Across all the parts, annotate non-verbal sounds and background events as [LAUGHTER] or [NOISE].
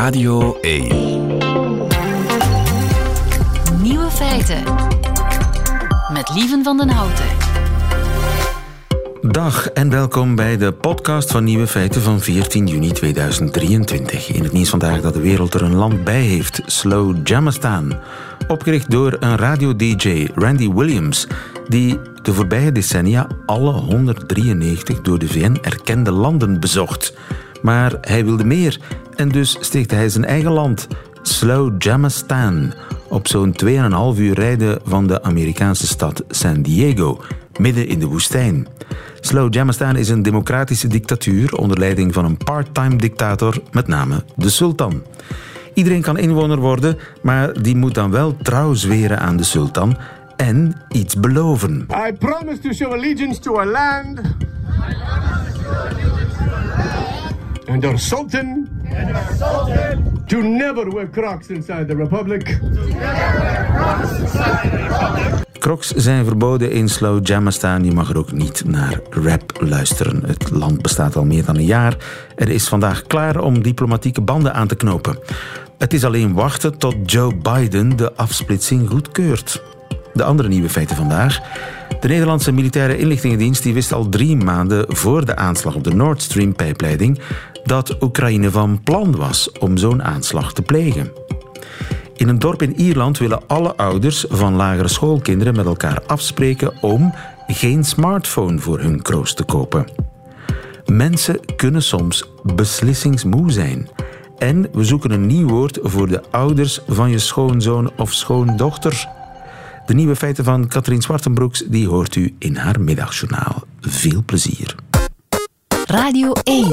Radio 1. Nieuwe feiten. Met Lieven van den Houten. Dag en welkom bij de podcast van Nieuwe Feiten van 14 juni 2023. In het nieuws vandaag dat de wereld er een land bij heeft, Slow Jamastan. Opgericht door een radio-dj, Randy Williams, die de voorbije decennia alle 193 door de VN erkende landen bezocht. Maar hij wilde meer en dus stichtte hij zijn eigen land, Slow Jamastan, op zo'n 2,5 uur rijden van de Amerikaanse stad San Diego, midden in de woestijn. Slow Jamastan is een democratische dictatuur onder leiding van een part-time dictator, met name de sultan. Iedereen kan inwoner worden, maar die moet dan wel trouw zweren aan de sultan en iets beloven. I promise to show allegiance to a land and our sultan to never wear Crocs inside the republic. Crocs zijn verboden in Slow Jamastan. Je mag er ook niet naar rap luisteren. Het land bestaat al meer dan een jaar. Er is vandaag klaar om diplomatieke banden aan te knopen. Het is alleen wachten tot Joe Biden de afsplitsing goedkeurt. De andere nieuwe feiten vandaag. De Nederlandse militaire inlichtingendienst die wist al drie maanden voor de aanslag op de Nord Stream pijpleiding dat Oekraïne van plan was om zo'n aanslag te plegen. In een dorp in Ierland willen alle ouders van lagere schoolkinderen met elkaar afspreken om geen smartphone voor hun kroost te kopen. Mensen kunnen soms beslissingsmoe zijn. En we zoeken een nieuw woord voor de ouders van je schoonzoon of schoondochter. De nieuwe feiten van Katrien Zwartenbroeks die hoort u in haar middagjournaal. Veel plezier. Radio 1.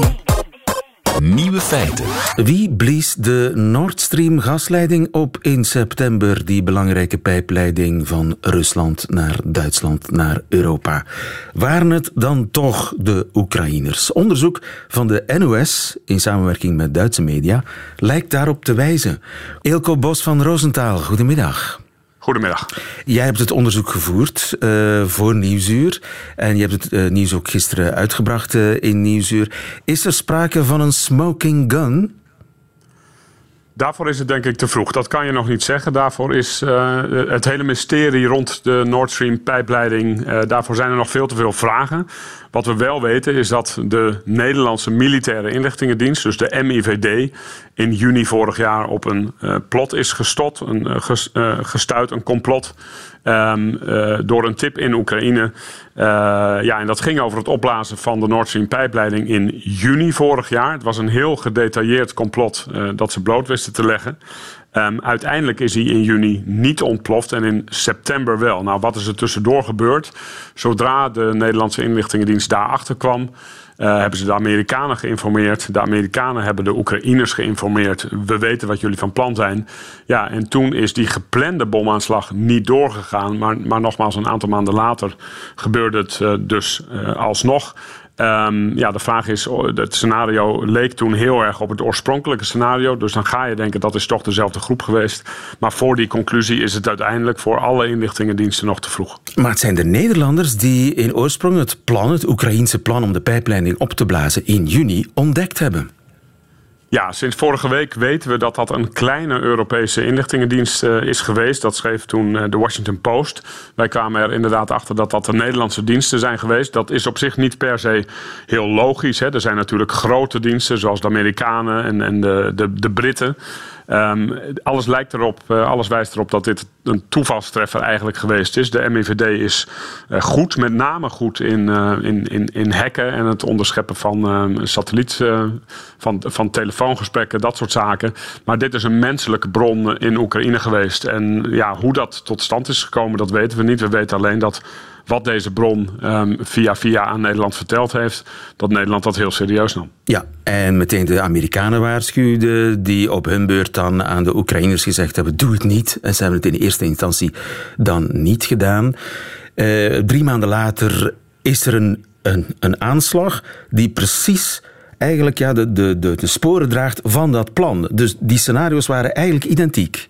Nieuwe feiten. Wie blies de Nord Stream gasleiding op in september? Die belangrijke pijpleiding van Rusland naar Duitsland naar Europa. Waren het dan toch de Oekraïners? Onderzoek van de NOS in samenwerking met Duitse media lijkt daarop te wijzen. Eelco Bos van Roosentaal, goedemiddag. Goedemiddag. Jij hebt het onderzoek gevoerd uh, voor Nieuwsuur. En je hebt het uh, nieuws ook gisteren uitgebracht uh, in Nieuwsuur. Is er sprake van een smoking gun? Daarvoor is het denk ik te vroeg. Dat kan je nog niet zeggen. Daarvoor is het hele mysterie rond de Nord Stream pijpleiding. daarvoor zijn er nog veel te veel vragen. Wat we wel weten is dat de Nederlandse Militaire Inlichtingendienst, dus de MIVD, in juni vorig jaar op een uh, plot is gestot, een, uh, ges, gestuurd, een complot. Um, door een tip in Oekraïne. ja, en dat ging over het opblazen van de Nord Stream pijpleiding in juni vorig jaar. Het was een heel gedetailleerd complot dat ze bloot wisten te leggen. Um, uiteindelijk is hij in juni niet ontploft en in september wel. Nou, wat is er tussendoor gebeurd? Zodra de Nederlandse inlichtingendienst daarachter kwam, uh, hebben ze de Amerikanen geïnformeerd. De Amerikanen hebben de Oekraïners geïnformeerd. We weten wat jullie van plan zijn. Ja, en toen is die geplande bomaanslag niet doorgegaan. Maar, maar nogmaals, een aantal maanden later gebeurde het uh, dus uh, alsnog. Um, ja, de vraag is, het scenario leek toen heel erg op het oorspronkelijke scenario. Dus dan ga je denken, dat is toch dezelfde groep geweest. Maar voor die conclusie is het uiteindelijk voor alle inlichtingendiensten nog te vroeg. Maar het zijn de Nederlanders die in oorsprong het plan, het Oekraïense plan om de pijpleiding op te blazen in juni, ontdekt hebben. Ja, sinds vorige week weten we dat dat een kleine Europese inlichtingendienst uh, is geweest. Dat schreef toen uh, de Washington Post. Wij kwamen er inderdaad achter dat dat de Nederlandse diensten zijn geweest. Dat is op zich niet per se heel logisch. Hè. Er zijn natuurlijk grote diensten, zoals de Amerikanen en, en de, de, de Britten. Um, alles lijkt erop, uh, alles wijst erop dat dit een toevalstreffer eigenlijk geweest is. De MIVD is uh, goed, met name goed in, uh, in, in, in hacken en het onderscheppen van satelliet, van, van telefoongesprekken, dat soort zaken. Maar dit is een menselijke bron in Oekraïne geweest. En ja, hoe dat tot stand is gekomen, dat weten we niet. We weten alleen dat wat deze bron um, via via aan Nederland verteld heeft, dat Nederland dat heel serieus nam. Ja, en meteen de Amerikanen waarschuwden, die op hun beurt dan aan de Oekraïners gezegd hebben: doe het niet. En ze hebben het in eerste instantie dan niet gedaan. Uh, drie maanden later is er een, een, een aanslag die precies eigenlijk ja, de, de, de sporen draagt van dat plan. Dus die scenario's waren eigenlijk identiek.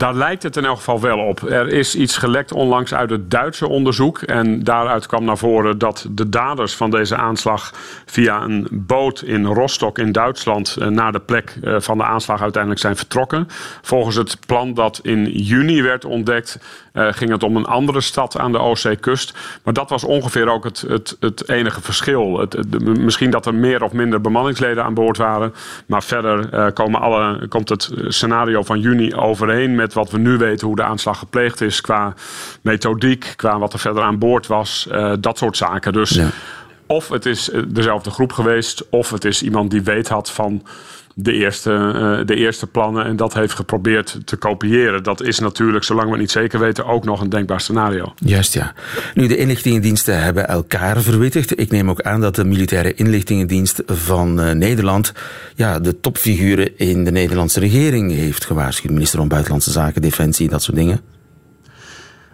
Daar lijkt het in elk geval wel op. Er is iets gelekt onlangs uit het Duitse onderzoek. En daaruit kwam naar voren dat de daders van deze aanslag via een boot in Rostock in Duitsland eh, naar de plek eh, van de aanslag uiteindelijk zijn vertrokken. Volgens het plan dat in juni werd ontdekt, ging het om een andere stad aan de Oostzeekust. Maar dat was ongeveer ook het, het, het enige verschil. Het, misschien dat er meer of minder bemanningsleden aan boord waren. Maar verder uh, komen alle, komt het scenario van juni overeen met wat we nu weten hoe de aanslag gepleegd is. Qua methodiek, qua wat er verder aan boord was. Uh, dat soort zaken. Dus ja. of het is dezelfde groep geweest, of het is iemand die weet had van de eerste, uh, de eerste plannen en dat heeft geprobeerd te kopiëren. Dat is natuurlijk, zolang we het niet zeker weten, ook nog een denkbaar scenario. Juist ja. Nu, de inlichtingendiensten hebben elkaar verwittigd. Ik neem ook aan dat de militaire inlichtingendienst van uh, Nederland ja, de topfiguren in de Nederlandse regering heeft gewaarschuwd. Minister van Buitenlandse Zaken, Defensie, dat soort dingen.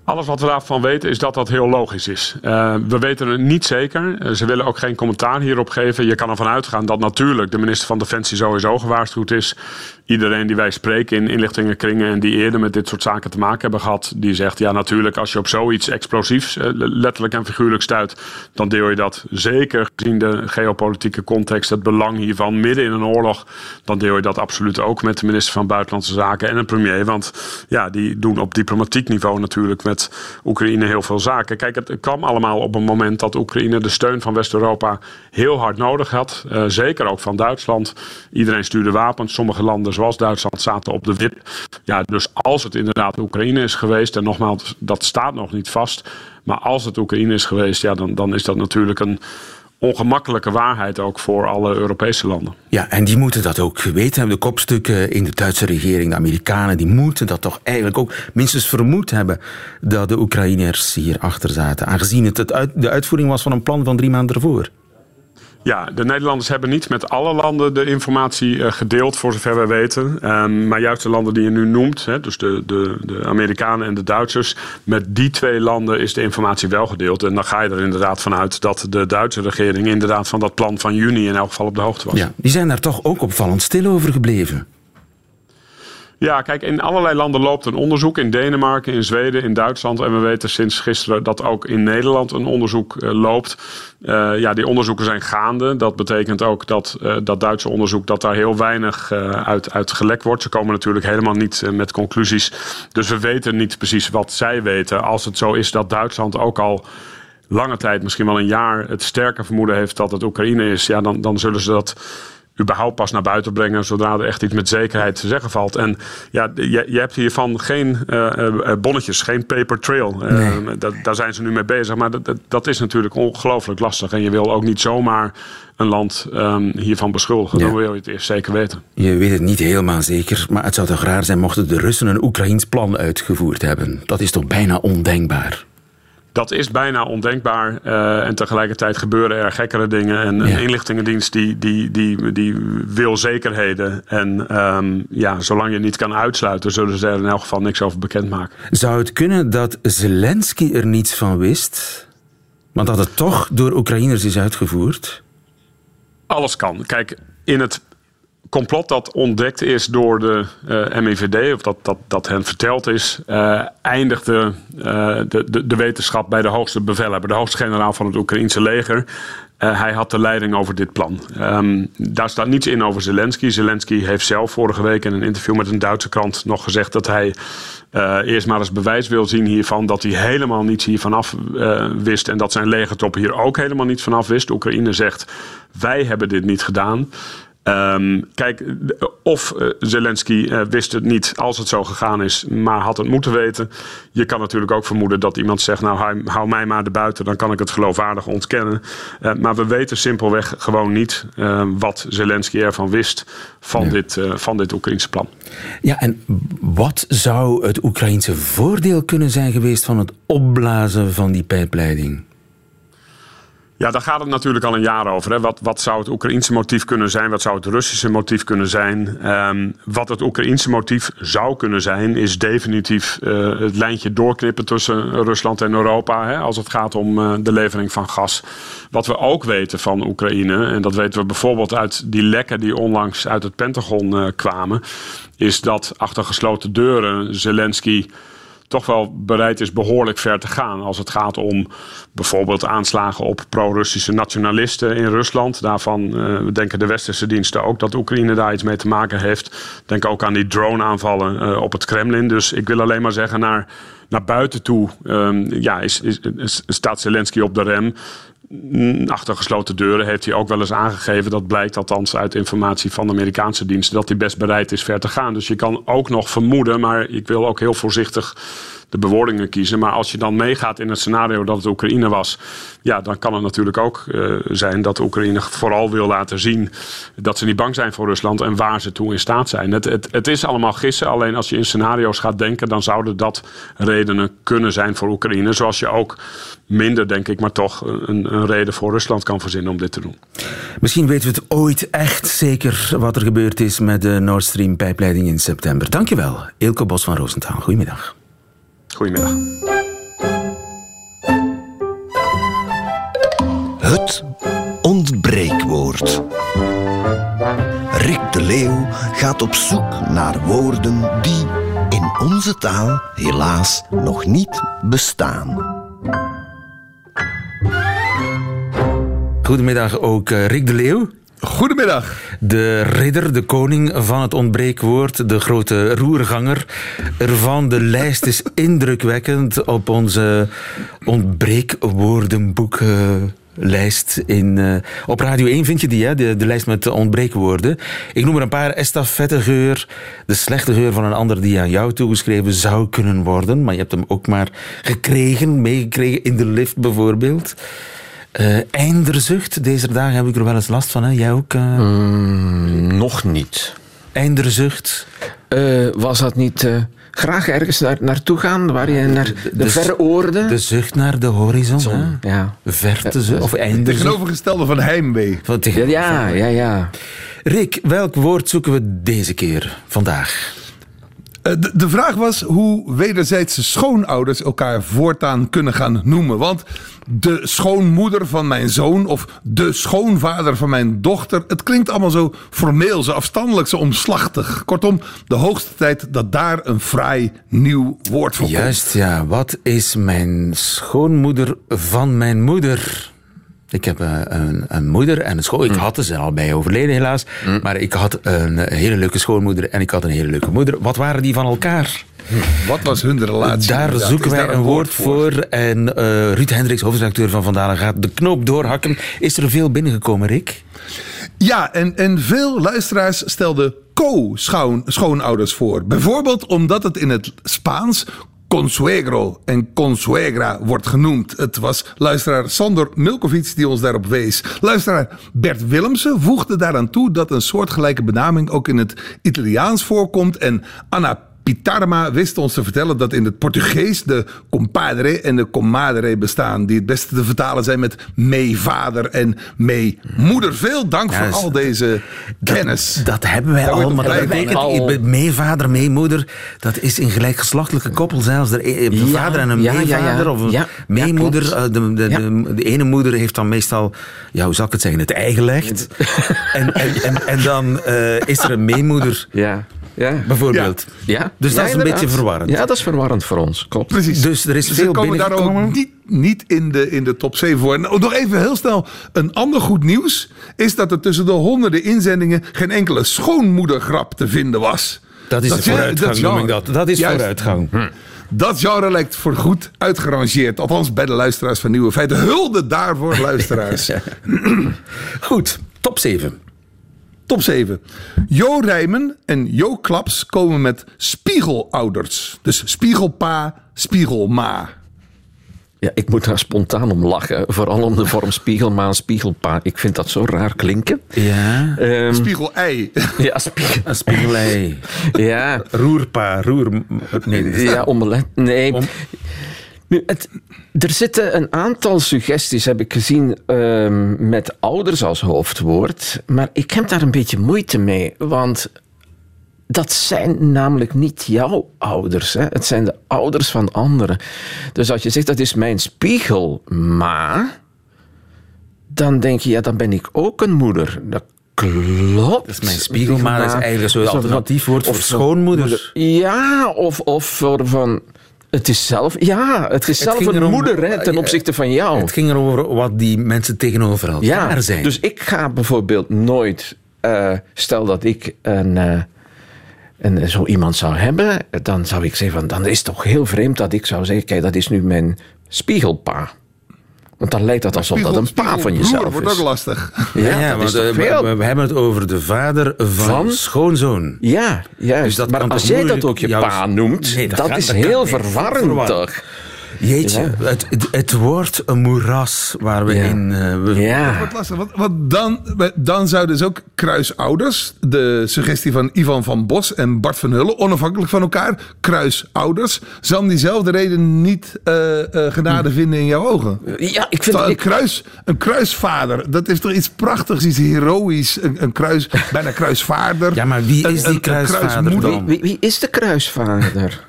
Alles wat we daarvan weten is dat dat heel logisch is. Uh, we weten het niet zeker. Uh, ze willen ook geen commentaar hierop geven. Je kan ervan uitgaan dat natuurlijk de minister van Defensie sowieso gewaarschuwd is. Iedereen die wij spreken in inlichtingenkringen en die eerder met dit soort zaken te maken hebben gehad, die zegt ja natuurlijk als je op zoiets explosiefs uh, letterlijk en figuurlijk stuit, dan deel je dat zeker gezien de geopolitieke context, het belang hiervan midden in een oorlog, dan deel je dat absoluut ook met de minister van Buitenlandse Zaken en een premier. Want ja, die doen op diplomatiek niveau natuurlijk met Oekraïne heel veel zaken. Kijk, het kwam allemaal op een moment dat Oekraïne de steun van West-Europa heel hard nodig had. Uh, zeker ook van Duitsland. Iedereen stuurde wapens. Sommige landen, zoals Duitsland, zaten op de wip. Ja, dus als het inderdaad Oekraïne is geweest, en nogmaals, dat staat nog niet vast. Maar als het Oekraïne is geweest, ja, dan, dan is dat natuurlijk een ongemakkelijke waarheid ook voor alle Europese landen. Ja, en die moeten dat ook weten. De kopstukken in de Duitse regering, de Amerikanen, die moeten dat toch eigenlijk ook minstens vermoed hebben dat de Oekraïners hier achter zaten. Aangezien het, het uit, de uitvoering was van een plan van drie maanden ervoor. Ja, de Nederlanders hebben niet met alle landen de informatie uh, gedeeld, voor zover wij weten. Um, maar juist de landen die je nu noemt, hè, dus de, de, de Amerikanen en de Duitsers, met die twee landen is de informatie wel gedeeld. En dan ga je er inderdaad vanuit dat de Duitse regering inderdaad van dat plan van juni in elk geval op de hoogte was. Ja, die zijn daar toch ook opvallend stil over gebleven. Ja, kijk, in allerlei landen loopt een onderzoek. In Denemarken, in Zweden, in Duitsland. En we weten sinds gisteren dat ook in Nederland een onderzoek uh, loopt. Uh, ja, die onderzoeken zijn gaande. Dat betekent ook dat uh, dat Duitse onderzoek, dat daar heel weinig uit, uit gelekt wordt. Ze komen natuurlijk helemaal niet met conclusies. Dus we weten niet precies wat zij weten. Als het zo is dat Duitsland ook al lange tijd, misschien wel een jaar, het sterke vermoeden heeft dat het Oekraïne is. Ja, dan, dan zullen ze dat überhaupt pas naar buiten brengen zodra er echt iets met zekerheid te zeggen valt. En ja, je, je hebt hiervan geen uh, bonnetjes, geen paper trail. Nee. Dat, daar zijn ze nu mee bezig. Maar dat, dat is natuurlijk ongelooflijk lastig. En je wil ook niet zomaar een land um, hiervan beschuldigen. Ja. Dan wil je het eerst zeker weten. Je weet het niet helemaal zeker, maar het zou toch raar zijn mochten de Russen een Oekraïns plan uitgevoerd hebben. Dat is toch bijna ondenkbaar. Dat is bijna ondenkbaar. Uh, en tegelijkertijd gebeuren er gekkere dingen. En een ja. inlichtingendienst die, die, die, die wil zekerheden. En um, ja, zolang je niet kan uitsluiten, zullen ze er in elk geval niks over bekendmaken. Zou het kunnen dat Zelensky er niets van wist? Want dat het toch door Oekraïners is uitgevoerd? Alles kan. Kijk, in het complot dat ontdekt is door de uh, MIVD, of dat, dat, dat hen verteld is, uh, eindigde uh, de, de, de, wetenschap bij de hoogste bevelhebber, de hoogste generaal van het Oekraïense leger. hij had de leiding over dit plan. Um, daar staat niets in over Zelensky. Zelensky heeft zelf vorige week in een interview met een Duitse krant nog gezegd dat hij eerst maar eens bewijs wil zien hiervan dat hij helemaal niets hiervan af wist en dat zijn legertop hier ook helemaal niets vanaf wist. Oekraïne zegt wij hebben dit niet gedaan. Um, kijk, of uh, Zelensky uh, wist het niet als het zo gegaan is, maar had het moeten weten. Je kan natuurlijk ook vermoeden dat iemand zegt: Nou, hou, hou mij maar erbuiten, dan kan ik het geloofwaardig ontkennen. Uh, maar we weten simpelweg gewoon niet wat Zelensky ervan wist van, ja. dit, van dit Oekraïnse plan. Ja, en wat zou het Oekraïnse voordeel kunnen zijn geweest van het opblazen van die pijpleiding? Ja, daar gaat het natuurlijk al een jaar over. Hè. Wat, wat zou het Oekraïense motief kunnen zijn? Wat zou het Russische motief kunnen zijn? Ehm, wat het Oekraïense motief zou kunnen zijn, is definitief uh, het lijntje doorknippen tussen Rusland en Europa. Hè, als het gaat om uh, de levering van gas. Wat we ook weten van Oekraïne, en dat weten we bijvoorbeeld uit die lekken die onlangs uit het Pentagon uh, kwamen, is dat achter gesloten deuren Zelensky toch wel bereid is behoorlijk ver te gaan. Als het gaat om bijvoorbeeld aanslagen op pro-Russische nationalisten in Rusland. Daarvan uh, denken de westerse diensten ook dat Oekraïne daar iets mee te maken heeft. Denk ook aan die drone-aanvallen uh, op het Kremlin. Dus ik wil alleen maar zeggen, naar, naar buiten toe um, ja, is, is, staat Zelensky op de rem. Achter gesloten deuren heeft hij ook wel eens aangegeven, dat blijkt althans uit informatie van de Amerikaanse diensten, dat hij best bereid is ver te gaan. Dus je kan ook nog vermoeden, maar ik wil ook heel voorzichtig de bewoordingen kiezen. Maar als je dan meegaat in het scenario dat het Oekraïne was, ja, dan kan het natuurlijk ook uh, zijn dat Oekraïne vooral wil laten zien dat ze niet bang zijn voor Rusland en waar ze toe in staat zijn. Het, het, het is allemaal gissen, alleen als je in scenario's gaat denken, dan zouden dat redenen kunnen zijn voor Oekraïne. Zoals je ook minder, denk ik, maar toch een, een reden voor Rusland kan verzinnen om dit te doen. Misschien weten we het ooit echt zeker wat er gebeurd is met de Nord Stream pijpleiding in september. Dankjewel, Ilko Bos van Roosentaal. Goedemiddag. Goedemiddag. Het ontbreekwoord. Rick de Leeuw gaat op zoek naar woorden die in onze taal helaas nog niet bestaan. Goedemiddag ook Rick de Leeuw. Goedemiddag. De ridder, de koning van het ontbreekwoord, de grote roerganger ervan. De lijst is [LAUGHS] indrukwekkend op onze ontbreekwoordenboeklijst. In, uh, op Radio 1 vind je die, hè? De, lijst met de ontbreekwoorden. Ik noem er een paar. Estafettegeur, de slechte geur van een ander die aan jou toegeschreven zou kunnen worden. Maar je hebt hem ook maar gekregen, meegekregen in de lift bijvoorbeeld. Uh, einderzucht, deze dagen heb ik er wel eens last van. Hè? Jij ook? Uh... Mm, nog niet. Einderzucht? Uh, was dat niet graag ergens naar, naartoe gaan, waar je naar de, de, de verre oorden... De zucht naar de horizon, Zon, ja. Vertezucht, of einderzucht. Tegenovergestelde van heimwee. Van tegen... ja, ja, ja. Rick, welk woord zoeken we deze keer, vandaag? De, de, vraag was hoe wederzijdse schoonouders elkaar voortaan kunnen gaan noemen. Want de schoonmoeder van mijn zoon of de schoonvader van mijn dochter. Het klinkt allemaal zo formeel, zo afstandelijk, zo omslachtig. Kortom, de hoogste tijd dat daar een fraai nieuw woord voor Juist, komt. ja. Wat is mijn schoonmoeder van mijn moeder? Ik heb een, een, moeder en een schoon. Ik had ze al bij overleden helaas. Mm. Maar ik had een hele leuke schoonmoeder en ik had een hele leuke moeder. Wat waren die van elkaar? Wat was hun relatie? Daar inderdaad? zoeken wij daar een, een woord voor. voor. En uh, Ruud Hendricks, hoofdredacteur van Vandalen, gaat de knoop doorhakken. Is er veel binnengekomen, Rick? Ja, en, en veel luisteraars stelden co-schoonouders voor. Bijvoorbeeld omdat het in het Spaans consuegro en consuegra wordt genoemd. Het was luisteraar Sander Milkovic die ons daarop wees. Luisteraar Bert Willemsen voegde daaraan toe dat een soortgelijke benaming ook in het Italiaans voorkomt en Anna Pitarma wist ons te vertellen dat in het Portugees de compadre en de comadre bestaan. Die het beste te vertalen zijn met meevader en meemoeder. Veel dank ja, voor al deze kennis. Dat hebben wij al, maar dat betekent meevader, meemoeder. Dat is in gelijkgeslachtelijke koppel zelfs. Een ja, vader en een ja, meevader of een meemoeder. de, de, de, de, ene moeder heeft dan meestal, ja, hoe zal ik het zeggen, het ei gelegd. [LAUGHS] en, en, en, en, dan uh, is er een meemoeder. Ja. Ja. Bijvoorbeeld. Ja. ja. Dus ja, dat is een beetje verwarrend. Ja, dat is verwarrend voor ons. Klopt. Precies. Dus er is dus veel komen daar ook niet, niet in, de, in de top 7 voor. En nog even heel snel. Een ander goed nieuws is dat er tussen de honderden inzendingen geen enkele schoonmoedergrap te vinden was. Dat is dat vooruitgang, dat noem ik dat. Dat is Juist. vooruitgang. Hm. Dat genre lijkt voor goed uitgerangeerd. Althans bij de luisteraars van Nieuwe Feiten. Hulde daarvoor, luisteraars. [LAUGHS] [CLEARS THROAT] Goed, top 7. Top 7. Jo Rijmen en Jo Klaps komen met spiegelouders. Dus spiegelpa, spiegelma. Ja, ik moet daar spontaan om lachen. Vooral om de vorm spiegelma en spiegelpa. Ik vind dat zo raar klinken. Ja. Um, Spiegelei. Ja, spiegel... spiegelei. ja. Roerpa, roer... Nee, ja, omelet. Nee. Om... Nu, het, er zitten een aantal suggesties, heb ik gezien, ehm, met ouders als hoofdwoord. Maar ik heb daar een beetje moeite mee. Want dat zijn namelijk niet jouw ouders. Hè? Het zijn de ouders van anderen. Dus als je zegt dat is mijn spiegel, maar. Dan denk je, ja, dan ben ik ook een moeder. Dat klopt. Dat is mijn spiegel, maar dat is eigenlijk zo'n alternatief woord voor schoonmoeder. Ja, of, of voor van. Het is zelf, ja, het is zelf een erom- moeder hè, ten opzichte van jou. Het ging erover wat die mensen tegenover elkaar Ja, zijn. dus ik ga bijvoorbeeld nooit, eh, stel dat ik een, eh, een, zo iemand zou hebben, dan zou ik zeggen van, dan is het toch heel vreemd dat ik zou zeggen, kijk, dat is nu mijn spiegelpa. Want dan lijkt dat alsof dat een pa van jezelf wordt is. ook lastig. Ja, ja, dat want, eh, we, veel? we- we hebben het over de vader van, Van? schoonzoon. Ja, juist. Dus dat maar als jij dat ook je jouw- pa noemt, Nee, dat dat, gaat- is dat heel Verwarrend. toch? Jeetje, Ja. het, het, wordt een moeras waar we Ja. in... eh, we- Ja. Wordt lastig, want, want dan, dan zou dus ook kruisouders, de suggestie van Ivan van Bos en Bart van Hullen, onafhankelijk van elkaar, kruisouders, zal om diezelfde reden niet eh, eh, genade vinden in jouw ogen. Ja, ik vind Een, ik, kruis, een kruisvader, dat is toch iets prachtigs, iets heroïs. Een, een kruis, bijna kruisvaarder. Ja, maar wie is een- die een kruisvader dan? wie, wie is de kruisvader?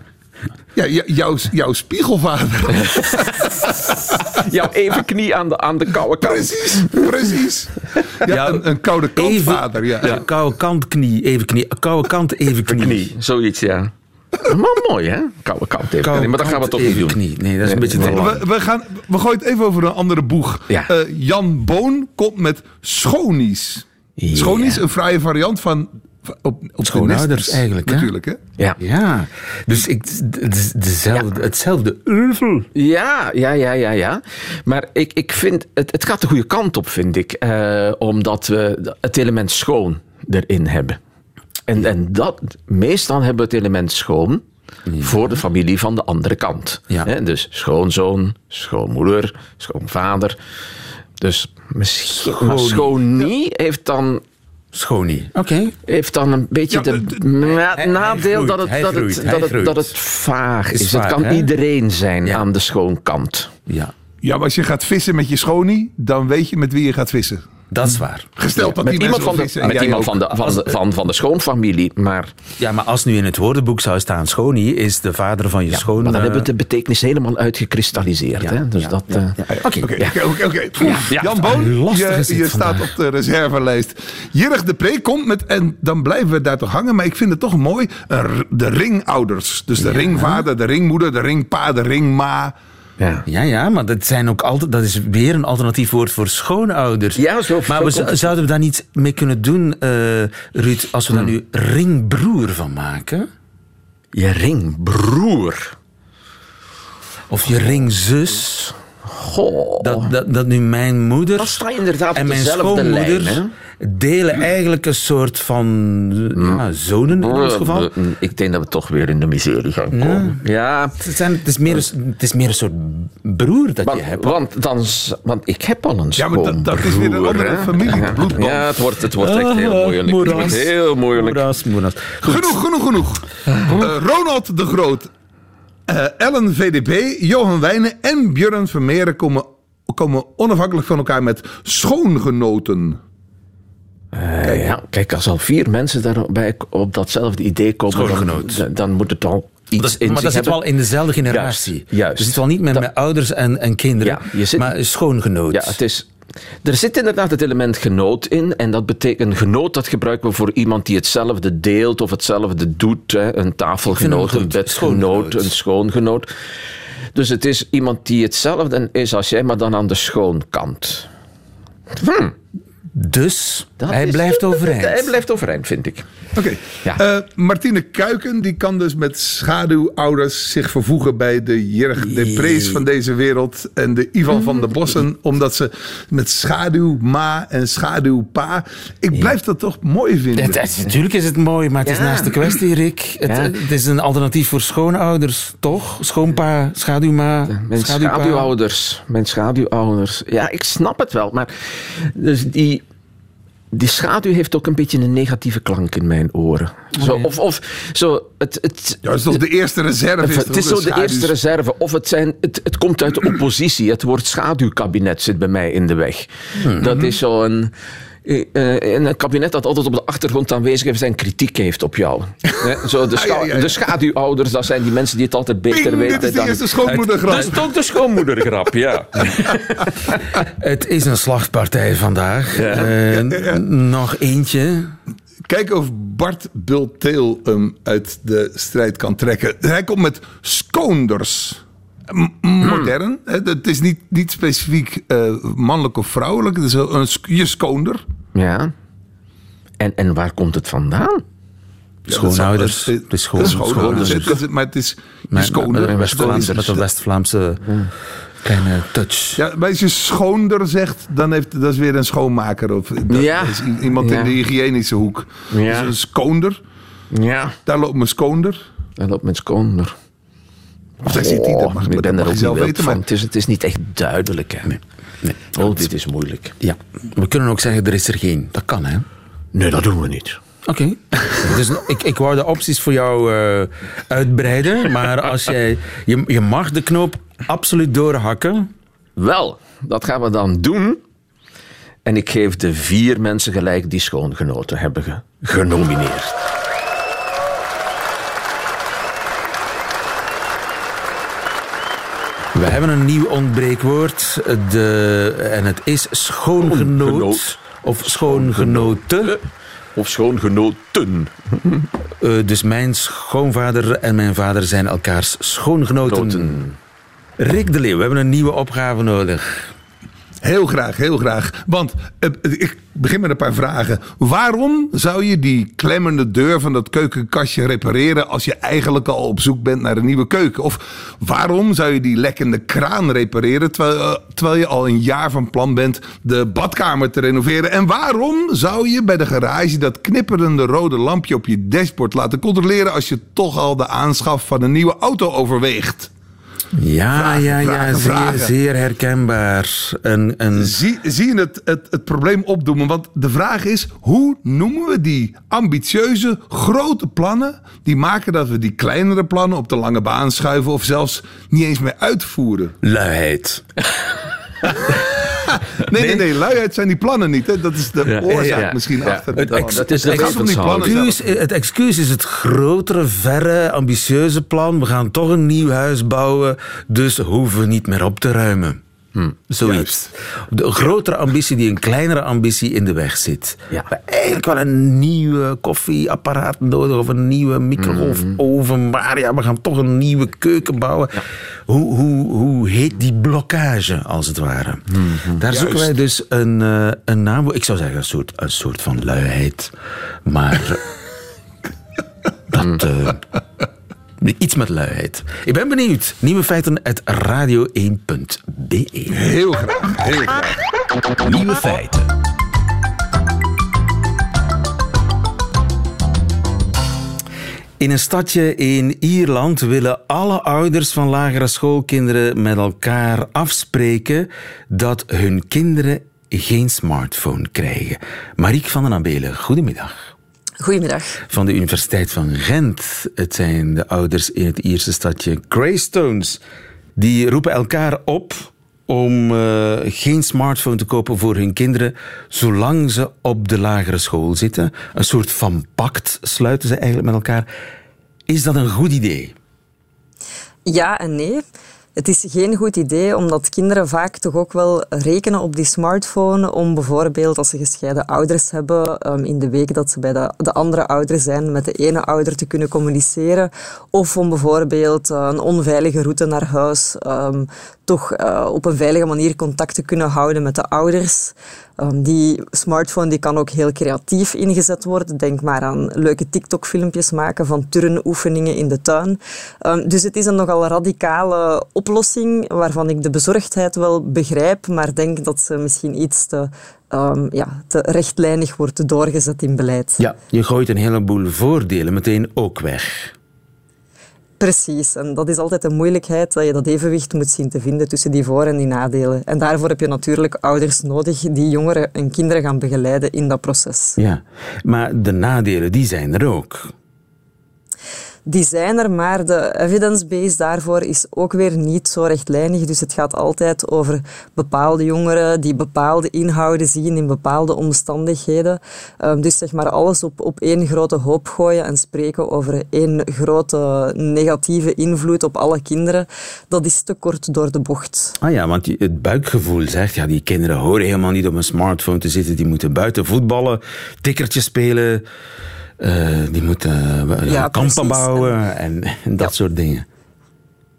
Ja, jouw, jouw spiegelvader. [LAUGHS] Jouw even knie aan de, aan de koude kant. precies, precies. Ja, een, een koude kantvader. Ja. Ja, koude kant knie, even knie. Koude kant, even knie. Knie, zoiets, ja. Maar mooi, hè? Koude kant even. Koude knie. Maar dat gaan we toch niet doen. knie. Nee, dat is een beetje te nee. lang. We, we, gaan, we gooien het even over een andere boeg. Ja. Eh, Jan Boon komt met schonies. Ja. Schonies, een fraaie variant van... Op, op de Schoonouders eigenlijk, hè? Natuurlijk, hè? Ja. Ja, dus ik, dezelfde, hetzelfde euvel. Ja, ja, ja, ja, ja. Maar ik, ik vind, het, het gaat de goede kant op, vind ik. Eh, omdat we het element schoon erin hebben. En, en dat, meestal hebben we het element schoon voor de familie van de andere kant. Ja. Hè, dus schoonzoon, schoonmoeder, schoonvader. Dus misschien, maar Schoonie. schoonie heeft dan Schonie. Oké. heeft dan een beetje Ja, hij nadeel dat het, het, het, het vaag Is is. vaag, het kan hè? iedereen zijn Ja. aan de schoonkant. Ja, Ja, maar als je gaat vissen met je schonie, dan weet je met wie je gaat vissen. Dat is waar. Gesteld dat Met iemand, van de, vissen met iemand van, de, van, de, van, van de schoonfamilie. Maar, Ja, maar als nu in het woordenboek zou staan Schonie, is de vader van je ja, schoon... maar dan eh, hebben we de betekenis helemaal uitgekristalliseerd. Ja, hè? Dus ja, dat, ja, eh. Oké. Oké. Jan Boon, je, staat op de reservelijst. Jirig de Pre komt met, en dan blijven we daar toch hangen, maar ik vind het toch mooi, r- de ringouders. Dus de ringvader, de ringmoeder, de ringpa, de ringma. Ja. Ja, ja, maar dat, zijn ook altijd, dat is weer een alternatief woord voor schoonouders. Ja, zo- maar zo we, zouden we daar niets mee kunnen doen, eh, Ruud, als we daar nu ringbroer van maken? Je ringbroer. Of je ringzus? Goh. Dat, dat, dat nu mijn moeder Dat inderdaad en mijn schoonmoeder lijn. Delen eigenlijk een soort van ja, zonen in ons geval. Eh, Ik denk dat we toch weer in de miserie gaan komen. Ja, Het, zijn, het, is meer een, het is meer een soort broer dat want, je hebt. want, dan, want ik heb al een Ja, maar dat- dat is weer een schoonbroer, andere familie, Ja. bloedband. Ja, het wordt, het wordt echt heel Ah, moeilijk. Het wordt moeras. heel moeilijk. Moeras, moeras. Genoeg, genoeg, genoeg. Eh, Ronald de Groot, Ellen VDB, Johan Wijnen en Björn Vermeeren komen, komen onafhankelijk van elkaar met schoongenoten. Eh, ja, kijk, als al vier mensen daarbij op datzelfde idee komen, dan, dan moet het al iets Dat, in maar dat zit wel in dezelfde generatie. Juist, juist. Je zit wel niet met, ouders en, en kinderen, Ja, je zit- maar schoongenoot. Ja, het is... Er zit inderdaad het element genoot in. En dat betekent, genoot dat gebruiken we voor iemand die hetzelfde deelt of hetzelfde doet. Hè. Een tafelgenoot, een bedgenoot, een schoongenoot. Dus het is iemand die hetzelfde is als jij, maar dan aan de schoonkant. Dus Dat hij is- blijft overeind. Hij blijft overeind, vind ik. Oké. Ja. Eh, Martine Kuiken die kan dus met schaduwouders zich vervoegen bij de Jirg de Prees van deze wereld en de Ivan van der Bossen, omdat ze met schaduwma en schaduwpa. Ik blijf dat toch mooi vinden. Het, het- natuurlijk is het mooi, maar het is naast de kwestie, Rick. Het, Ja. het is een alternatief voor schoonouders, toch? Schoonpa, schaduwma, Mijn schaduwpa. schaduwouders. Mijn schaduwouders. Ja, ik snap het wel. Maar dus die... die schaduw heeft ook een beetje een negatieve klank in mijn oren. Zo, of, of zo, het, het, Ja, dat is toch de eerste reserve? Is het is zo de eerste reserve. Of het, zijn, het, het komt uit de oppositie. Het woord schaduwkabinet zit bij mij in de weg. Dat is zo een... eh, eh, een kabinet dat altijd op de achtergrond aanwezig is en kritiek heeft op jou. Hè, Zo de, [LAUGHS] scha- Ah, ja, ja, ja. de schaduwouders, dat zijn die mensen die het altijd beter Ping, weten. dit is de dan- eerste schoonmoedergrap. Dat is ook de schoonmoedergrap, ja. [LAUGHS] Het is een slachtpartij vandaag. Ja. Eh, Nog eentje. Kijken of Bart Bulteel hem uit de strijd kan trekken. Hij komt met skoonders. Modern. hè, Het is niet, niet specifiek eh, mannelijk of vrouwelijk. Het is een, je skoonder. ja. En, en waar komt het vandaan? Schoonouders. Ja, schoon- is schoonouders. schoonmoeders. Het is- Maar het is je Met, met, skoonder. met, een West-Vlaamse- Dat met is- een West-Vlaamse kleine touch. Ja, maar als je schoonder zegt, dan heeft dat is weer een schoonmaker. Of dat Ja. is iemand Ja. in de hygiënische hoek. Ja. Dus een skoonder. Ja. Daar loopt mijn skoonder. En dat met schooner. Of daar zit hij, dat mag, ik dat ben er ook zelf weten. van. Maar Het is, het is niet echt duidelijk. Hè. Nee. Oh, dit is moeilijk. Ja, we kunnen ook zeggen, er is er geen. Dat kan, hè? Nee, dat doen we niet. Oké. [LAUGHS] dus ik, ik wou de opties voor jou eh, uitbreiden. [LAUGHS] Maar als jij... Je, je mag de knoop absoluut doorhakken. Wel, dat gaan we dan doen. En ik geef de vier mensen gelijk die schoongenoten hebben ge- genomineerd. We hebben een nieuw ontbreekwoord. De, en het is schoongenoot. Of schoongenoten. Of schoongenoten. Eh, dus mijn schoonvader en mijn vader zijn elkaars schoongenoten. Noten. Rick de Leeuw, we hebben een nieuwe opgave nodig. Heel graag, heel graag. Want eh, ik begin met een paar vragen. Waarom zou je die klemmende deur van dat keukenkastje repareren als je eigenlijk al op zoek bent naar een nieuwe keuken? Of waarom zou je die lekkende kraan repareren eh, terwijl je al een jaar van plan bent de badkamer te renoveren? En waarom zou je bij de garage dat knipperende rode lampje op je dashboard laten controleren als je toch al de aanschaf van een nieuwe auto overweegt? Ja, Vragen, ja, ja, vragen, zeer, vragen. zeer herkenbaar. Een, een, Zie, zie je het, het, het probleem opdoemen? Want de vraag is, hoe noemen we die ambitieuze, grote plannen... die maken dat we die kleinere plannen op de lange baan schuiven... of zelfs niet eens meer uitvoeren? luiheid. [LAUGHS] Nee, nee, nee, luiheid zijn die plannen niet. Hè? Dat is de Ja, oorzaak ja, misschien ja. achter Het plannen. ex- is de Het gaat om die plannen Excuus, zelf. het excuus is het grotere, verre, ambitieuze plan. We gaan toch een nieuw huis bouwen, dus hoeven we niet meer op te ruimen. Zoiets. De grotere ambitie die een kleinere ambitie in de weg zit. Ja. We eigenlijk wel een nieuwe koffieapparaat nodig of een nieuwe microgolfoven. Maar ja, we gaan toch een nieuwe keuken bouwen. Hoe, hoe, hoe heet die blokkage, als het ware? Daar zoeken wij dus een, eh, een naam voor. Ik zou zeggen een soort, een soort van luiheid. Maar [LAUGHS] dat... eh, Iets met luiheid. Ik ben benieuwd. Nieuwe feiten uit radio1.be. Heel graag, heel graag. Nieuwe feiten. In een stadje in Ierland willen alle ouders van lagere schoolkinderen met elkaar afspreken dat hun kinderen geen smartphone krijgen. Mariek van den Abelen, goedemiddag. Goedemiddag. Van de Universiteit van Gent. Het zijn de ouders in het Ierse stadje Greystones. Die roepen elkaar op om eh, geen smartphone te kopen voor hun kinderen zolang ze op de lagere school zitten. Een soort van pact sluiten ze eigenlijk met elkaar. Is dat een goed idee? Ja en nee. Het is geen goed idee, omdat kinderen vaak toch ook wel rekenen op die smartphone om bijvoorbeeld, als ze gescheiden ouders hebben, ehm, in de week dat ze bij de, de andere ouder zijn, met de ene ouder te kunnen communiceren. Of om bijvoorbeeld eh, een onveilige route naar huis ehm, toch eh, op een veilige manier contact te kunnen houden met de ouders. Ehm, die smartphone die kan ook heel creatief ingezet worden. Denk maar aan leuke TikTok-filmpjes maken van turnoefeningen in de tuin. Ehm, dus het is een nogal radicale oplossing waarvan ik de bezorgdheid wel begrijp, maar denk dat ze misschien iets te, ehm, ja, te rechtlijnig wordt doorgezet in beleid. Ja. Je gooit een heleboel voordelen meteen ook weg. Precies, en dat is altijd een moeilijkheid, dat je dat evenwicht moet zien te vinden tussen die voor- en die nadelen. En daarvoor heb je natuurlijk ouders nodig die jongeren en kinderen gaan begeleiden in dat proces. Ja, maar de nadelen, die zijn er ook. Die zijn er, maar de evidence base daarvoor is ook weer niet zo rechtlijnig. Dus het gaat altijd over bepaalde jongeren die bepaalde inhouden zien in bepaalde omstandigheden. Um, dus zeg maar alles op, op één grote hoop gooien en spreken over één grote negatieve invloed op alle kinderen, dat is te kort door de bocht. Ah ja, want het buikgevoel zegt, ja, die kinderen horen helemaal niet op een smartphone te zitten, die moeten buiten voetballen, tikkertjes spelen. Uh, die moeten ja, kampen bouwen en, en dat soort dingen.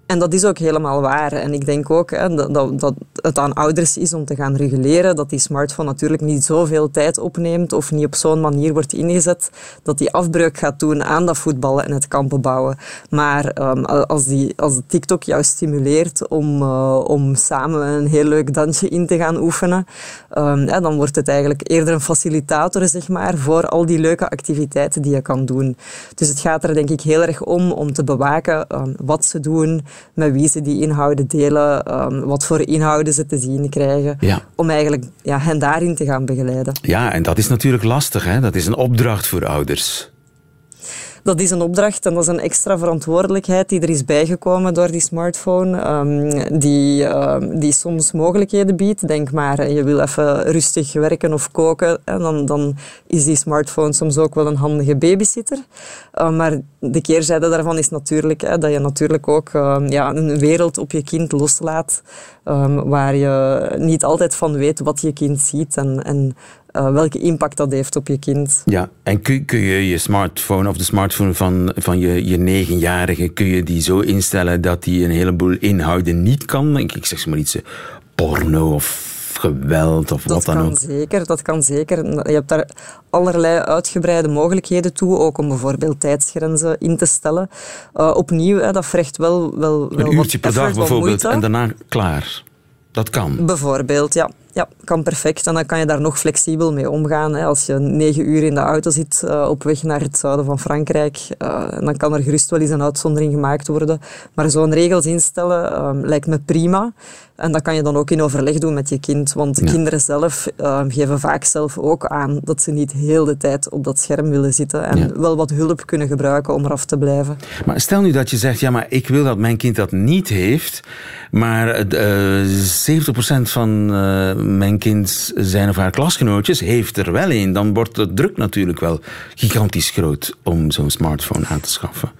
En dat is ook helemaal waar. En ik denk ook hè, dat, dat, het aan ouders is om te gaan reguleren dat die smartphone natuurlijk niet zoveel tijd opneemt of niet op zo'n manier wordt ingezet dat die afbreuk gaat doen aan dat voetballen en het kampen bouwen. Maar um, als, die, als TikTok jou stimuleert om, uh, om samen een heel leuk dansje in te gaan oefenen, ja, dan wordt het eigenlijk eerder een facilitator zeg maar, voor al die leuke activiteiten die je kan doen. Dus het gaat er denk ik heel erg om om te bewaken um, wat ze doen, met wie ze die inhouden delen, um, wat voor inhouden ze te zien krijgen, ja. om eigenlijk ja, hen daarin te gaan begeleiden. Ja, en dat is natuurlijk lastig. Hè? Dat is een opdracht voor ouders dat is een opdracht en dat is een extra verantwoordelijkheid die er is bijgekomen door die smartphone, um, die, um, die soms mogelijkheden biedt. Denk maar, je wil even rustig werken of koken, en dan, dan is die smartphone soms ook wel een handige babysitter. Uh, maar de keerzijde daarvan is natuurlijk hè, dat je natuurlijk ook ja, een wereld op je kind loslaat waar je niet altijd van weet wat je kind ziet en, en uh, welke impact dat heeft op je kind. Ja, en kun, kun je je smartphone of de smartphone van, van je, je negenjarige, kun je die zo instellen dat die een heleboel inhouden niet kan? Ik, ik zeg maar iets, eh, porno of geweld of dat wat dan ook. Dat kan zeker, dat kan zeker. Je hebt daar allerlei uitgebreide mogelijkheden toe, ook om bijvoorbeeld tijdsgrenzen in te stellen. Uh, opnieuw, hè, dat vergt wel, wel, wel Een uurtje per dag bijvoorbeeld en daarna klaar. Dat kan. Bijvoorbeeld, ja. Ja, kan perfect. En dan kan je daar nog flexibel mee omgaan. Hè. Als je negen uur in de auto zit uh, op weg naar het zuiden van Frankrijk, uh, dan kan er gerust wel eens een uitzondering gemaakt worden. Maar zo'n regels instellen uh, lijkt me prima. En dat kan je dan ook in overleg doen met je kind. Want ja. kinderen zelf geven vaak zelf ook aan dat ze niet heel de tijd op dat scherm willen zitten. En ja. wel wat hulp kunnen gebruiken om eraf te blijven. Maar stel nu dat je zegt, ja, maar ik wil dat mijn kind dat niet heeft. Maar 70% van mijn kind zijn of haar klasgenootjes heeft er wel een. Dan wordt de druk natuurlijk wel gigantisch groot om zo'n smartphone aan te schaffen.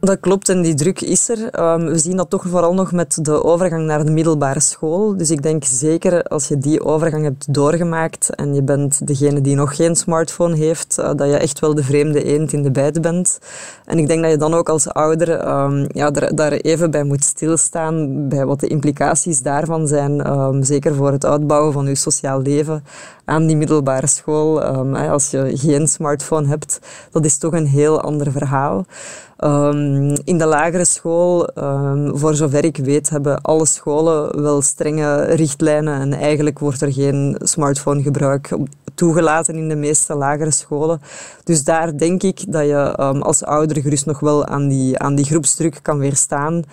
Dat klopt en die druk is er. Um, we zien dat toch vooral nog met de overgang naar de middelbare school. Dus ik denk zeker als je die overgang hebt doorgemaakt en je bent degene die nog geen smartphone heeft, uh, dat je echt wel de vreemde eend in de bijt bent. En ik denk dat je dan ook als ouder um, ja, daar, daar, even bij moet stilstaan, bij wat de implicaties daarvan zijn. Um, zeker voor het uitbouwen van je sociaal leven aan die middelbare school. als je geen smartphone hebt, dat is toch een heel ander verhaal. Um, in de lagere school, um, voor zover ik weet, hebben alle scholen wel strenge richtlijnen en eigenlijk wordt er geen smartphonegebruik toegelaten in de meeste lagere scholen. Dus daar denk ik dat je um, als ouder gerust nog wel aan die, aan die groepsdruk kan weerstaan.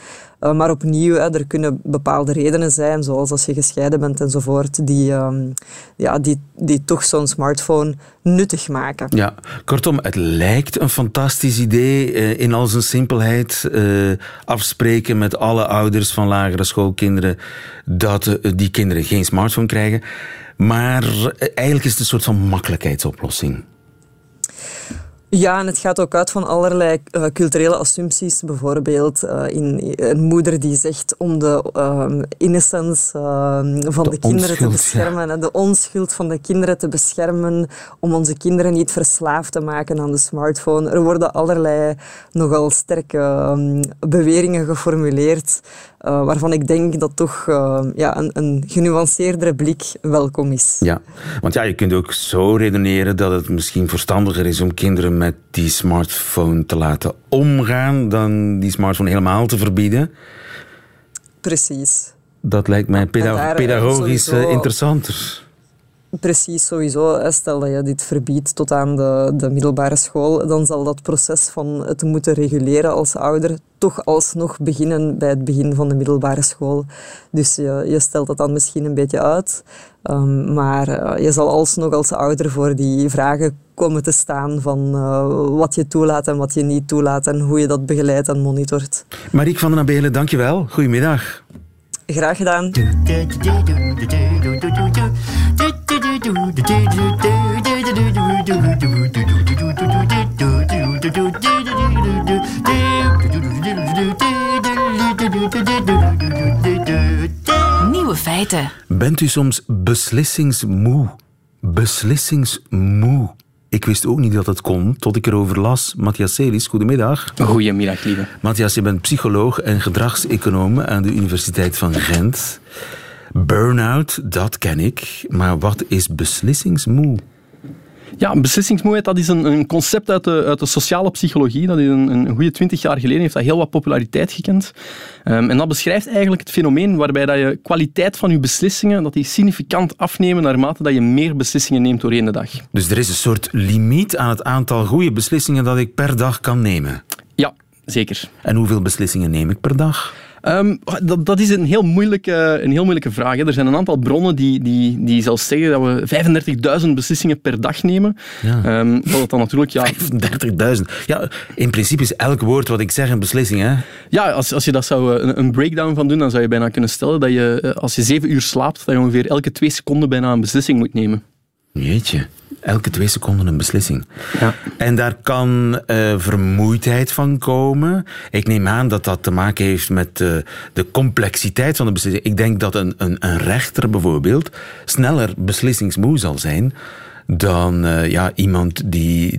Uh, maar opnieuw, hè, er kunnen bepaalde redenen zijn, zoals als je gescheiden bent enzovoort, die, um, ja, die, die toch zo'n smartphone nuttig maken. Ja, kortom, het lijkt een fantastisch idee uh, in al zijn simpelheid. Uh, afspreken met alle ouders van lagere schoolkinderen dat die kinderen geen smartphone krijgen. Maar eigenlijk is het een soort van makkelijkheidsoplossing. Ja, en het gaat ook uit van allerlei uh, culturele assumpties. Bijvoorbeeld uh, in, een moeder die zegt om de uh, innocence van de, de kinderen te beschermen, ja. de onschuld van de kinderen te beschermen, om onze kinderen niet verslaafd te maken aan de smartphone. Er worden allerlei nogal sterke um, beweringen geformuleerd, waarvan ik denk dat toch ja, een, een genuanceerdere blik welkom is. Ja, want ja, je kunt ook zo redeneren dat het misschien verstandiger is om kinderen met die smartphone te laten omgaan dan die smartphone helemaal te verbieden. Precies. Dat lijkt mij peda daar, pedagogisch sowieso... interessanter. Precies, sowieso. Stel dat je dit verbiedt tot aan de, de middelbare school, dan zal dat proces van het moeten reguleren als ouder toch alsnog beginnen bij het begin van de middelbare school. Dus je, je stelt dat dan misschien een beetje uit, um, maar uh, je zal alsnog als ouder voor die vragen komen te staan van uh, wat je toelaat en wat je niet toelaat en hoe je dat begeleidt en monitort. Mariek van den Abelen, dankjewel. Goedemiddag. Graag gedaan. Nieuwe feiten. Bent u soms beslissingsmoe? Beslissingsmoe. Ik wist ook niet dat het kon, tot ik erover las. Matthias Celis, goedemiddag. Goedemiddag, lieve. Matthias, je bent psycholoog en gedragseconoom aan de Universiteit van Gent. Burnout, dat ken ik. Maar wat is beslissingsmoe? Ja, beslissingsmoeheid dat is een, een concept uit de, uit de sociale psychologie. Dat is een, een goede twintig jaar geleden heeft dat heel wat populariteit gekend. Um, en dat beschrijft eigenlijk het fenomeen waarbij dat je kwaliteit van je beslissingen dat die significant afnemen naarmate dat je meer beslissingen neemt doorheen de dag. Dus er is een soort limiet aan het aantal goede beslissingen dat ik per dag kan nemen? Ja, zeker. En hoeveel beslissingen neem ik per dag? Um, dat, dat, is een heel moeilijke, een heel moeilijke vraag. Hè. Er zijn een aantal bronnen die, die, die zelfs zeggen dat we 35.000 beslissingen per dag nemen. Ja. Um, dat dan natuurlijk, ja... 35.000? Ja, in principe is elk woord wat ik zeg een beslissing, hè? Ja, als, als je dat zou een, een breakdown van doen, dan zou je bijna kunnen stellen dat je, eh, als je zeven uur slaapt, dat je ongeveer elke twee seconden bijna een beslissing moet nemen. Jeetje elke twee seconden een beslissing. Ja. En daar kan uh, vermoeidheid van komen. Ik neem aan dat dat te maken heeft met uh, de complexiteit van de beslissing. Ik denk dat een, een, een rechter bijvoorbeeld sneller beslissingsmoe zal zijn dan uh, ja, iemand die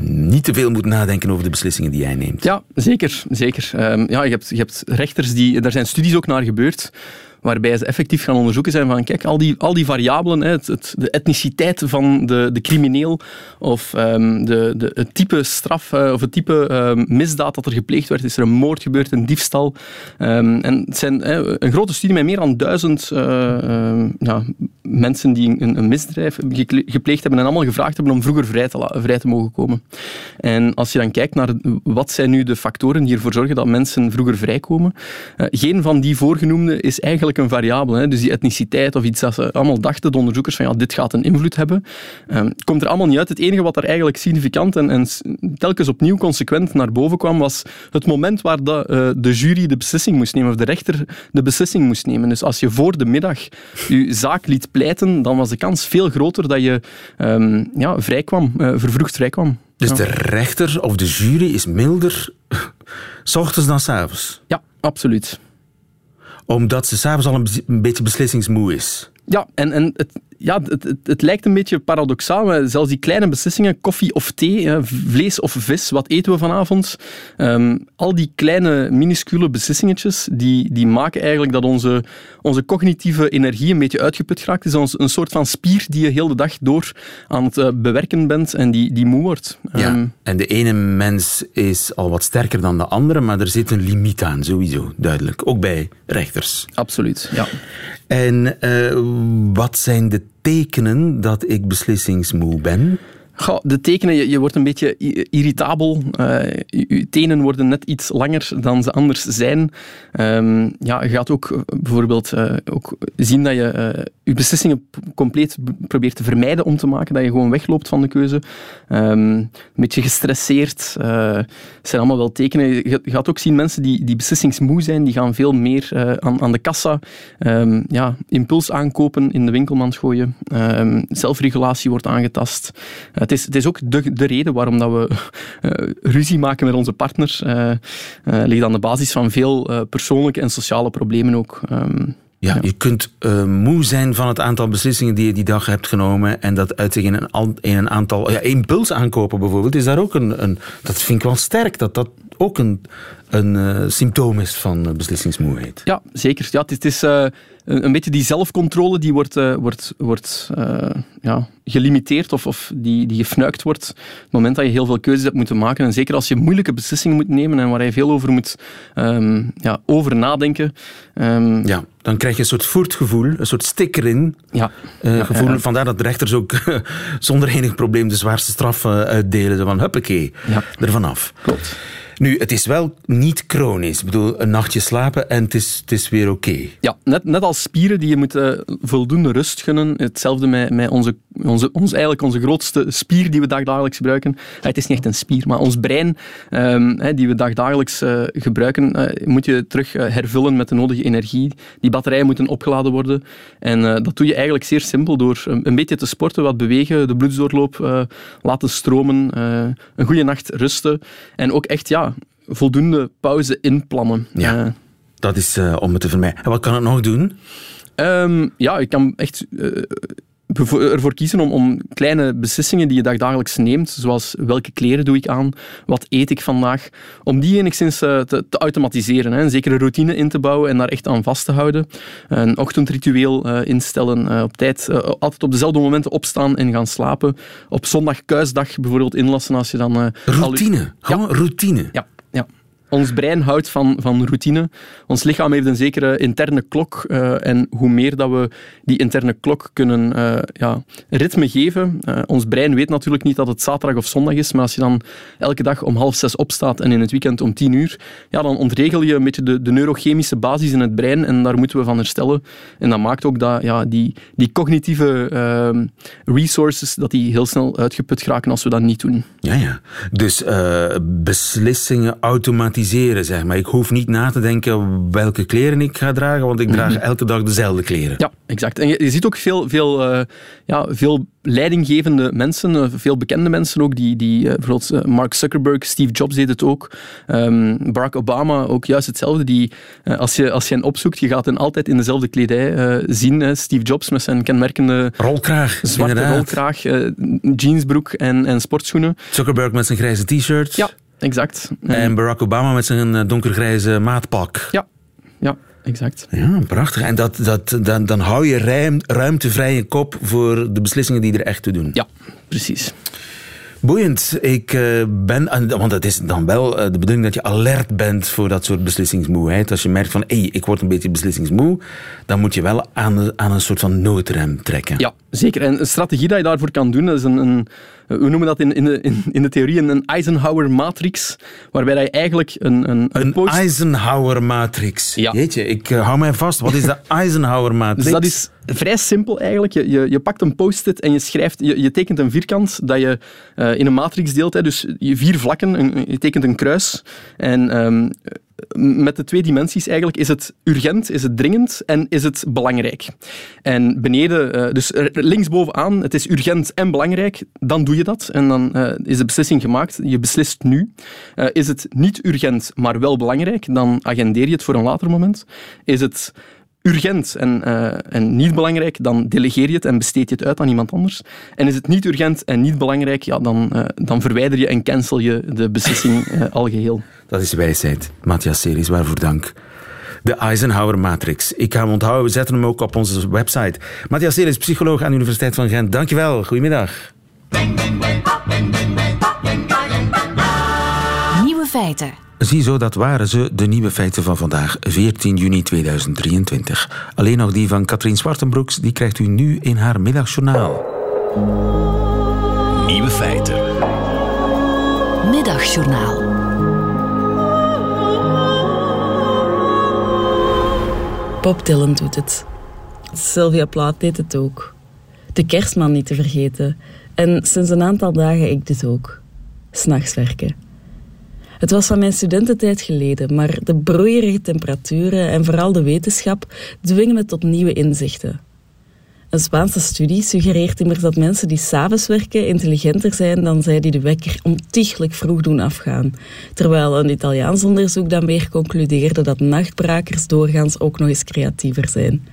niet te veel moet nadenken over de beslissingen die hij neemt. Ja, zeker. zeker. Um, ja, je, hebt, je hebt rechters die... Daar zijn studies ook naar gebeurd waarbij ze effectief gaan onderzoeken zijn van, kijk, al die, al die variabelen, hè, het, de etniciteit van de, de crimineel of um, de, de, het type straf uh, of het type um, misdaad dat er gepleegd werd, is er een moord gebeurd, een diefstal. Um, en het zijn hè, een grote studie met meer dan duizend ja, mensen die een, een misdrijf gepleegd hebben en allemaal gevraagd hebben om vroeger vrij te, vrij te mogen komen. En als je dan kijkt naar wat zijn nu de factoren die ervoor zorgen dat mensen vroeger vrijkomen, uh, geen van die voorgenoemde is eigenlijk een variabele. Hè. Dus die etniciteit of iets dat ze allemaal dachten, de onderzoekers, van ja, dit gaat een invloed hebben. Um, komt er allemaal niet uit. Het enige wat er eigenlijk significant en, en telkens opnieuw consequent naar boven kwam, was het moment waar de, uh, de jury de beslissing moest nemen, of de rechter de beslissing moest nemen. Dus als je voor de middag je zaak liet pleiten, dan was de kans veel groter dat je um, ja, vrijkwam, uh, vervroegd vrijkwam. Dus ja. de rechter of de jury is milder s ochtends dan s avonds? Ja, absoluut omdat ze s'avonds al een, een beetje beslissingsmoe is. Ja, en, en het, ja, het, het, het, lijkt een beetje paradoxaal, maar zelfs die kleine beslissingen, koffie of thee, vlees of vis, wat eten we vanavond? Um, al die kleine, minuscule beslissingetjes, die, die maken eigenlijk dat onze, onze cognitieve energie een beetje uitgeput geraakt. Het is een soort van spier die je heel de dag door aan het uh, bewerken bent en die, die moe wordt. Ja, um, en de ene mens is al wat sterker dan de andere, maar er zit een limiet aan, sowieso, duidelijk. Ook bij rechters. Absoluut, ja. En uh, wat zijn de tekenen dat ik beslissingsmoe ben? Goh, de tekenen, je, je, wordt een beetje irritabel. Je tenen worden net iets langer dan ze anders zijn. Um, ja, je gaat ook bijvoorbeeld uh, ook zien dat je je beslissingen compleet probeert te vermijden om te maken. Dat je gewoon wegloopt van de keuze. Um, een beetje gestresseerd. Het zijn allemaal wel tekenen. Je gaat ook zien mensen die, die beslissingsmoe zijn, die gaan veel meer aan, aan de kassa um, ja, impuls aankopen, in de winkelmand gooien. zelfregulatie wordt aangetast. Het is, het is ook de, de reden waarom dat we uh, [LAUGHS] ruzie maken met onze partner. Uh, uh, ligt aan de basis van veel persoonlijke en sociale problemen ook. Um, ja, ja, je kunt moe zijn van het aantal beslissingen die je die dag hebt genomen en dat uit zich in een, in een aantal... Ja, impuls aankopen bijvoorbeeld, is daar ook een, een... Dat vind ik wel sterk, dat dat ook een, een eh, symptoom is van eh, beslissingsmoeheid. Ja, zeker. Ja, het is, het is eh, een, een beetje die zelfcontrole die wordt, wordt, wordt ja, gelimiteerd of, of die, die gefnuikt wordt. Op het moment dat je heel veel keuzes hebt moeten maken. En zeker als je moeilijke beslissingen moet nemen en waar je veel over moet ehm, ja, over nadenken. ehm, Ja, dan krijg je een soort voertgevoel, een soort stik erin. ja. Ja, gevoel. Vandaar dat de rechters ook [LAUGHS] zonder enig probleem de zwaarste straf uitdelen. Van, huppakee, Ja. ervan af. Klopt. Nu, het is wel niet chronisch. Ik bedoel, een nachtje slapen en het is, het is weer oké. Ja, net, net als spieren die je moet eh, voldoende rust gunnen. Hetzelfde met, met onze, onze, ons, eigenlijk onze grootste spier die we dagdagelijks gebruiken. Ja, het is niet echt een spier, maar ons brein ehm, die we dagdagelijks eh, gebruiken, eh, moet je terug eh, hervullen met de nodige energie. Die batterijen moeten opgeladen worden. En eh, dat doe je eigenlijk zeer simpel door een, een beetje te sporten, wat bewegen, de bloedsdoorloop eh, laten stromen, eh, een goede nacht rusten. En ook echt, ja, voldoende pauze inplannen. Ja. Eh, Dat is eh, om het te vermijden. En wat kan het nog doen? Ehm, ja, ik kan echt eh, ervoor kiezen om, om kleine beslissingen die je dagdagelijks neemt, zoals welke kleren doe ik aan, wat eet ik vandaag, om die enigszins te, te automatiseren. Hè. Een zekere routine in te bouwen en daar echt aan vast te houden. Een ochtendritueel instellen, op tijd, altijd op dezelfde momenten opstaan en gaan slapen. Op zondag kuisdag bijvoorbeeld inlassen als je dan... Routine. Gewoon routine. ja, ja. Ons brein houdt van, van routine. Ons lichaam heeft een zekere interne klok. eh, en hoe meer dat we die interne klok kunnen eh, ja, ritme geven. eh, ons brein weet natuurlijk niet dat het zaterdag of zondag is. Maar als je dan elke dag om half zes opstaat en in het weekend om tien uur. Ja, dan ontregel je een beetje de, de neurochemische basis in het brein. En daar moeten we van herstellen. En dat maakt ook dat ja, die, die cognitieve resources dat die heel snel uitgeput geraken als we dat niet doen. Ja, ja. Dus beslissingen automatiseren, zeg maar. Ik hoef niet na te denken welke kleren ik ga dragen, want ik draag elke dag dezelfde kleren. Ja, exact. En je, je ziet ook veel, veel, eh, ja, veel leidinggevende mensen, eh, veel bekende mensen ook, die, die eh, bijvoorbeeld Mark Zuckerberg, Steve Jobs deed het ook, ehm, Barack Obama ook juist hetzelfde. Die, als, je, als je hen opzoekt, je gaat hen altijd in dezelfde kledij zien. Steve Jobs met zijn kenmerkende Rolkraag, zwarte inderdaad. rolkraag, jeansbroek en, en sportschoenen. Zuckerberg met zijn grijze t-shirt. Ja, exact. En Barack Obama met zijn eh, donkergrijze maatpak. Ja, ja, exact. Ja, prachtig. En dat, dat, dan, dan hou je ruim, ruimtevrije kop voor de beslissingen die er echt toe doen. Ja, precies. Boeiend. Ik eh, ben, en- want het is dan wel eh, de bedoeling dat je alert bent voor dat soort beslissingsmoeheid. Als je merkt van, hé, hey, ik word een beetje beslissingsmoe, dan moet je wel aan, aan een soort van noodrem trekken. Ja, zeker. En een strategie dat je daarvoor kan doen, dat is een, een we noemen dat in, in, de, in, in de theorie een Eisenhower-matrix, waarbij dat je eigenlijk een, een, Een post- Eisenhower-matrix. Ja. Jeetje, ik eh, hou mij vast. Wat is de [LAUGHS] Eisenhower-matrix? Dus dat is vrij simpel eigenlijk. Je, je, je pakt een post-it en je schrijft, je, je tekent een vierkant dat je eh, in een matrix deelt. Hè, dus je vier vlakken, een- je tekent een kruis. En ehm, met de twee dimensies eigenlijk is het urgent, is het dringend en is het belangrijk. En beneden, eh, dus linksbovenaan, het is urgent en belangrijk, dan doe je dat. En dan eh, is de beslissing gemaakt. Je beslist nu. Eh, is het niet urgent, maar wel belangrijk, dan agendeer je het voor een later moment. Is het urgent en, eh, en niet belangrijk, dan delegeer je het en besteed je het uit aan iemand anders. En is het niet urgent en niet belangrijk, ja, dan, dan verwijder je en cancel je de beslissing al geheel. Dat is wijsheid. Matthias Series, waarvoor dank. De Eisenhower Matrix. Ik ga hem onthouden, we zetten hem ook op onze website. Matthias Series, psycholoog aan de Universiteit van Gent. Dankjewel, goedemiddag. Nieuwe feiten. Ziezo, dat waren ze, de nieuwe feiten van vandaag, 14 juni 2023. Alleen nog die van Katrien Zwartenbroeks, die krijgt u nu in haar middagjournaal. Nieuwe feiten. Middagjournaal. Bob Dylan doet het. Sylvia Plath deed het ook. De kerstman niet te vergeten. En sinds een aantal dagen ik dit ook. S'nachts werken. Het was van mijn studententijd geleden, maar de broeierige temperaturen en vooral de wetenschap dwingen me tot nieuwe inzichten. Een Spaanse studie suggereert immers dat mensen die s'avonds werken intelligenter zijn dan zij die de wekker ontiegelijk vroeg doen afgaan. Terwijl een Italiaans onderzoek dan weer concludeerde dat nachtbrakers doorgaans ook nog eens creatiever zijn.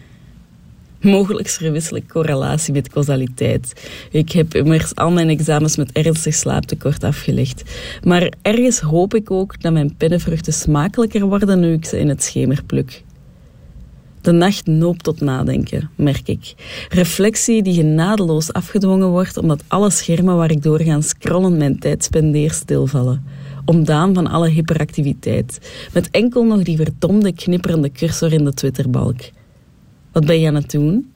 Mogelijk verwissel ik correlatie met causaliteit. Ik heb immers al mijn examens met ernstig slaaptekort afgelegd. Maar ergens hoop ik ook dat mijn pennenvruchten smakelijker worden nu ik ze in het schemer pluk. De nacht noopt tot nadenken, merk ik. Reflectie die genadeloos afgedwongen wordt omdat alle schermen waar ik doorgaans scrollend mijn tijd spendeer stilvallen. Ontdaan van alle hyperactiviteit. Met enkel nog die verdomde knipperende cursor in de Twitterbalk. Wat ben je aan het doen?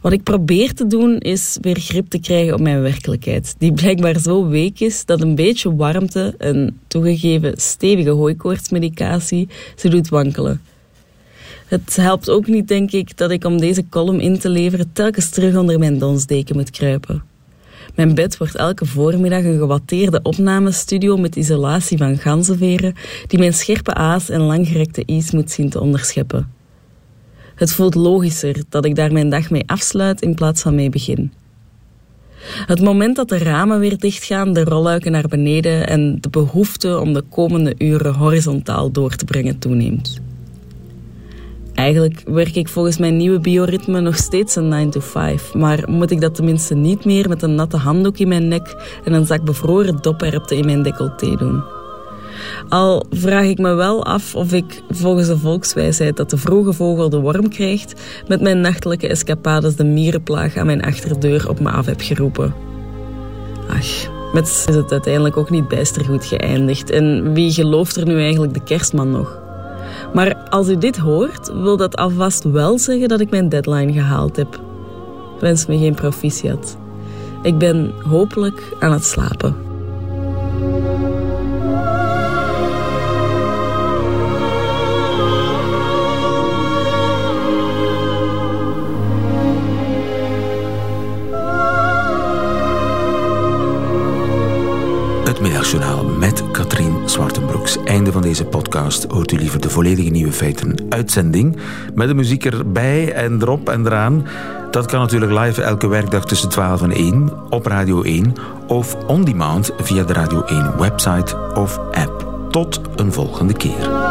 Wat ik probeer te doen is weer grip te krijgen op mijn werkelijkheid, die blijkbaar zo week is dat een beetje warmte en toegegeven stevige hooikoortsmedicatie ze doet wankelen. Het helpt ook niet, denk ik, dat ik om deze column in te leveren telkens terug onder mijn donsdeken moet kruipen. Mijn bed wordt elke voormiddag een gewatteerde opnamestudio met isolatie van ganzenveren die mijn scherpe aas en langgerekte i's moet zien te onderscheppen. Het voelt logischer dat ik daar mijn dag mee afsluit in plaats van mee begin. Het moment dat de ramen weer dichtgaan, de rolluiken naar beneden en de behoefte om de komende uren horizontaal door te brengen toeneemt. Eigenlijk werk ik volgens mijn nieuwe bioritme nog steeds een 9 to 5, maar moet ik dat tenminste niet meer met een natte handdoek in mijn nek en een zak bevroren doperwten in mijn decolleté doen. Al vraag ik me wel af of ik, volgens de volkswijsheid dat de vroege vogel de worm krijgt, met mijn nachtelijke escapades de mierenplaag aan mijn achterdeur op me af heb geroepen. Ach, met is het uiteindelijk ook niet bijster goed geëindigd. En wie gelooft er nu eigenlijk de kerstman nog? Maar als u dit hoort, wil dat alvast wel zeggen dat ik mijn deadline gehaald heb. Wens me geen proficiat. Ik ben hopelijk aan het slapen. Het middagjournaal met Katrien Zwartenbroeks. Einde van deze podcast. Hoort u liever de volledige nieuwe feiten uitzending. Met de muziek erbij en erop en eraan. Dat kan natuurlijk live elke werkdag tussen 12 en 1 op Radio 1 of on demand via de Radio 1 website of app. Tot een volgende keer.